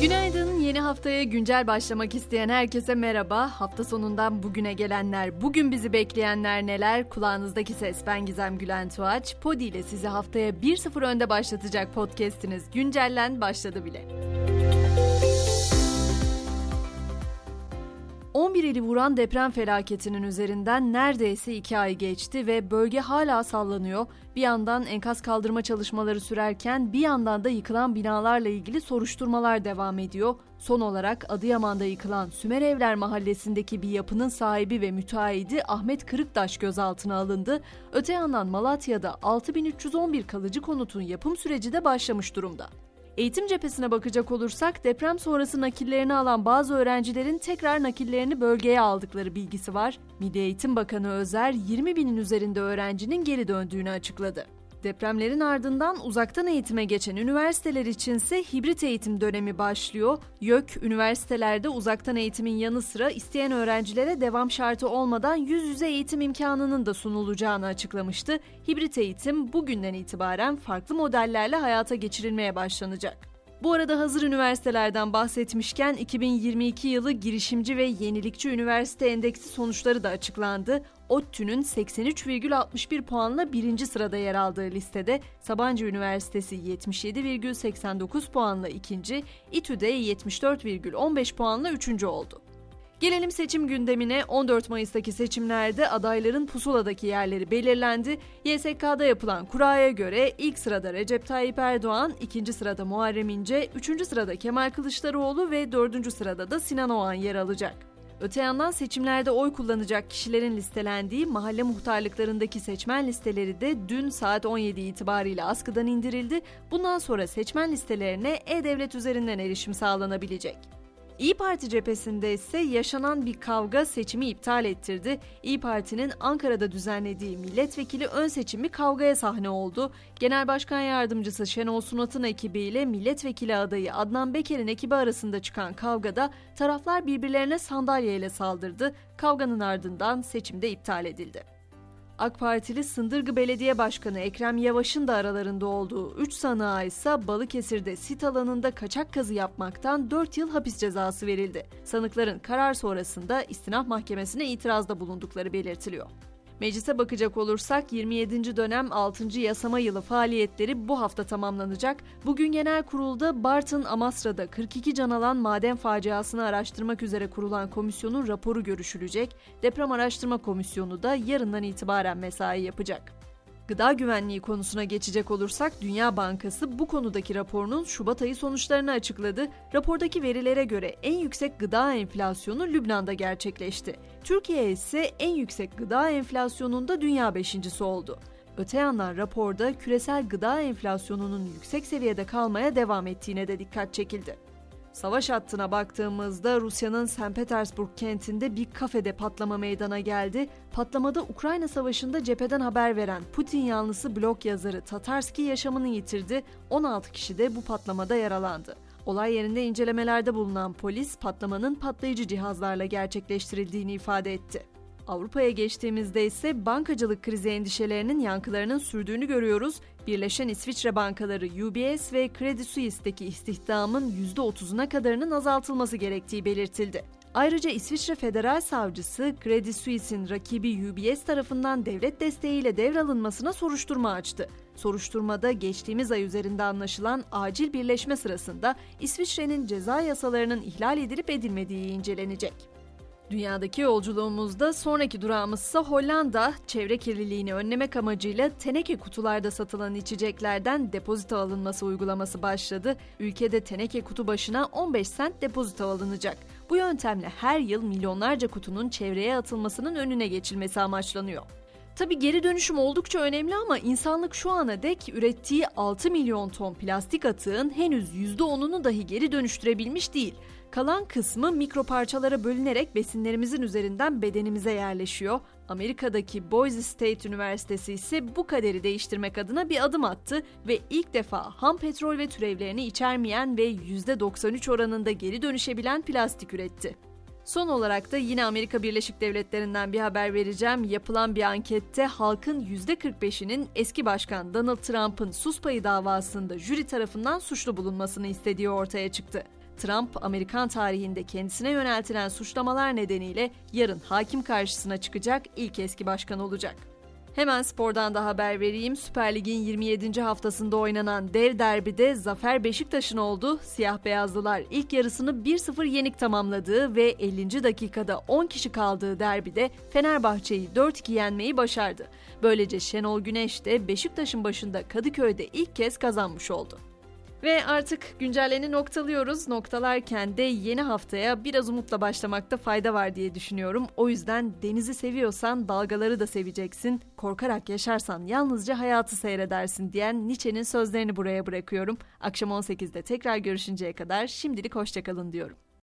Günaydın. Yeni haftaya güncel başlamak isteyen herkese merhaba. Hafta sonundan bugüne gelenler, bugün bizi bekleyenler neler? Kulağınızdaki ses ben Gizem Gülen Tuğaç. Podi ile sizi haftaya 1-0 önde başlatacak podcast'iniz Güncellen başladı bile. 11 ili vuran deprem felaketinin üzerinden neredeyse 2 ay geçti ve bölge hala sallanıyor. Bir yandan enkaz kaldırma çalışmaları sürerken bir yandan da yıkılan binalarla ilgili soruşturmalar devam ediyor. Son olarak Adıyaman'da yıkılan Sümer Evler mahallesindeki bir yapının sahibi ve müteahhidi Ahmet Kırıktaş gözaltına alındı. Öte yandan Malatya'da 6311 kalıcı konutun yapım süreci de başlamış durumda. Eğitim cephesine bakacak olursak deprem sonrası nakillerini alan bazı öğrencilerin tekrar nakillerini bölgeye aldıkları bilgisi var. Milli Eğitim Bakanı Özer 20 binin üzerinde öğrencinin geri döndüğünü açıkladı. Depremlerin ardından uzaktan eğitime geçen üniversiteler içinse hibrit eğitim dönemi başlıyor. YÖK, üniversitelerde uzaktan eğitimin yanı sıra isteyen öğrencilere devam şartı olmadan yüz yüze eğitim imkanının da sunulacağını açıklamıştı. Hibrit eğitim bugünden itibaren farklı modellerle hayata geçirilmeye başlanacak. Bu arada hazır üniversitelerden bahsetmişken 2022 yılı girişimci ve yenilikçi üniversite endeksi sonuçları da açıklandı. ODTÜ'nün 83,61 puanla birinci sırada yer aldığı listede Sabancı Üniversitesi 77,89 puanla ikinci, İTÜ'de 74,15 puanla üçüncü oldu. Gelelim seçim gündemine. 14 Mayıs'taki seçimlerde adayların pusuladaki yerleri belirlendi. YSK'da yapılan kuraya göre ilk sırada Recep Tayyip Erdoğan, ikinci sırada Muharrem İnce, üçüncü sırada Kemal Kılıçdaroğlu ve dördüncü sırada da Sinan Oğan yer alacak. Öte yandan seçimlerde oy kullanacak kişilerin listelendiği mahalle muhtarlıklarındaki seçmen listeleri de dün saat 17 itibariyle askıdan indirildi. Bundan sonra seçmen listelerine e-devlet üzerinden erişim sağlanabilecek. İyi Parti cephesinde ise yaşanan bir kavga seçimi iptal ettirdi. İyi Parti'nin Ankara'da düzenlediği milletvekili ön seçimi kavgaya sahne oldu. Genel Başkan Yardımcısı Şenol Sunat'ın ekibiyle milletvekili adayı Adnan Beker'in ekibi arasında çıkan kavgada taraflar birbirlerine sandalyeyle saldırdı. Kavganın ardından seçimde iptal edildi. AK Partili Sındırgı Belediye Başkanı Ekrem Yavaş'ın da aralarında olduğu 3 sanığa ise Balıkesir'de sit alanında kaçak kazı yapmaktan 4 yıl hapis cezası verildi. Sanıkların karar sonrasında istinaf mahkemesine itirazda bulundukları belirtiliyor. Meclise bakacak olursak 27. dönem 6. yasama yılı faaliyetleri bu hafta tamamlanacak. Bugün genel kurulda Bartın Amasra'da 42 can alan maden faciasını araştırmak üzere kurulan komisyonun raporu görüşülecek. Deprem Araştırma Komisyonu da yarından itibaren mesai yapacak. Gıda güvenliği konusuna geçecek olursak Dünya Bankası bu konudaki raporunun Şubat ayı sonuçlarını açıkladı. Rapordaki verilere göre en yüksek gıda enflasyonu Lübnan'da gerçekleşti. Türkiye ise en yüksek gıda enflasyonunda dünya beşincisi oldu. Öte yandan raporda küresel gıda enflasyonunun yüksek seviyede kalmaya devam ettiğine de dikkat çekildi. Savaş hattına baktığımızda Rusya'nın St. Petersburg kentinde bir kafede patlama meydana geldi. Patlamada Ukrayna Savaşı'nda cepheden haber veren Putin yanlısı blog yazarı Tatarski yaşamını yitirdi. 16 kişi de bu patlamada yaralandı. Olay yerinde incelemelerde bulunan polis patlamanın patlayıcı cihazlarla gerçekleştirildiğini ifade etti. Avrupa'ya geçtiğimizde ise bankacılık krizi endişelerinin yankılarının sürdüğünü görüyoruz. Birleşen İsviçre bankaları UBS ve Credit Suisse'deki istihdamın %30'una kadarının azaltılması gerektiği belirtildi. Ayrıca İsviçre Federal Savcısı Credit Suisse'in rakibi UBS tarafından devlet desteğiyle devralınmasına soruşturma açtı. Soruşturmada geçtiğimiz ay üzerinde anlaşılan acil birleşme sırasında İsviçre'nin ceza yasalarının ihlal edilip edilmediği incelenecek. Dünyadaki yolculuğumuzda sonraki durağımız ise Hollanda. Çevre kirliliğini önlemek amacıyla teneke kutularda satılan içeceklerden depozito alınması uygulaması başladı. Ülkede teneke kutu başına 15 sent depozito alınacak. Bu yöntemle her yıl milyonlarca kutunun çevreye atılmasının önüne geçilmesi amaçlanıyor. Tabi geri dönüşüm oldukça önemli ama insanlık şu ana dek ürettiği 6 milyon ton plastik atığın henüz %10'unu dahi geri dönüştürebilmiş değil. Kalan kısmı mikro parçalara bölünerek besinlerimizin üzerinden bedenimize yerleşiyor. Amerika'daki Boise State Üniversitesi ise bu kaderi değiştirmek adına bir adım attı ve ilk defa ham petrol ve türevlerini içermeyen ve %93 oranında geri dönüşebilen plastik üretti. Son olarak da yine Amerika Birleşik Devletleri'nden bir haber vereceğim. Yapılan bir ankette halkın %45'inin eski başkan Donald Trump'ın sus payı davasında jüri tarafından suçlu bulunmasını istediği ortaya çıktı. Trump, Amerikan tarihinde kendisine yöneltilen suçlamalar nedeniyle yarın hakim karşısına çıkacak ilk eski başkan olacak. Hemen spordan da haber vereyim. Süper Lig'in 27. haftasında oynanan dev derbide zafer Beşiktaş'ın oldu. Siyah beyazlılar ilk yarısını 1-0 yenik tamamladığı ve 50. dakikada 10 kişi kaldığı derbide Fenerbahçe'yi 4-2 yenmeyi başardı. Böylece Şenol Güneş de Beşiktaş'ın başında Kadıköy'de ilk kez kazanmış oldu. Ve artık güncelleni noktalıyoruz. Noktalarken de yeni haftaya biraz umutla başlamakta fayda var diye düşünüyorum. O yüzden denizi seviyorsan dalgaları da seveceksin. Korkarak yaşarsan yalnızca hayatı seyredersin diyen Nietzsche'nin sözlerini buraya bırakıyorum. Akşam 18'de tekrar görüşünceye kadar şimdilik hoşçakalın diyorum.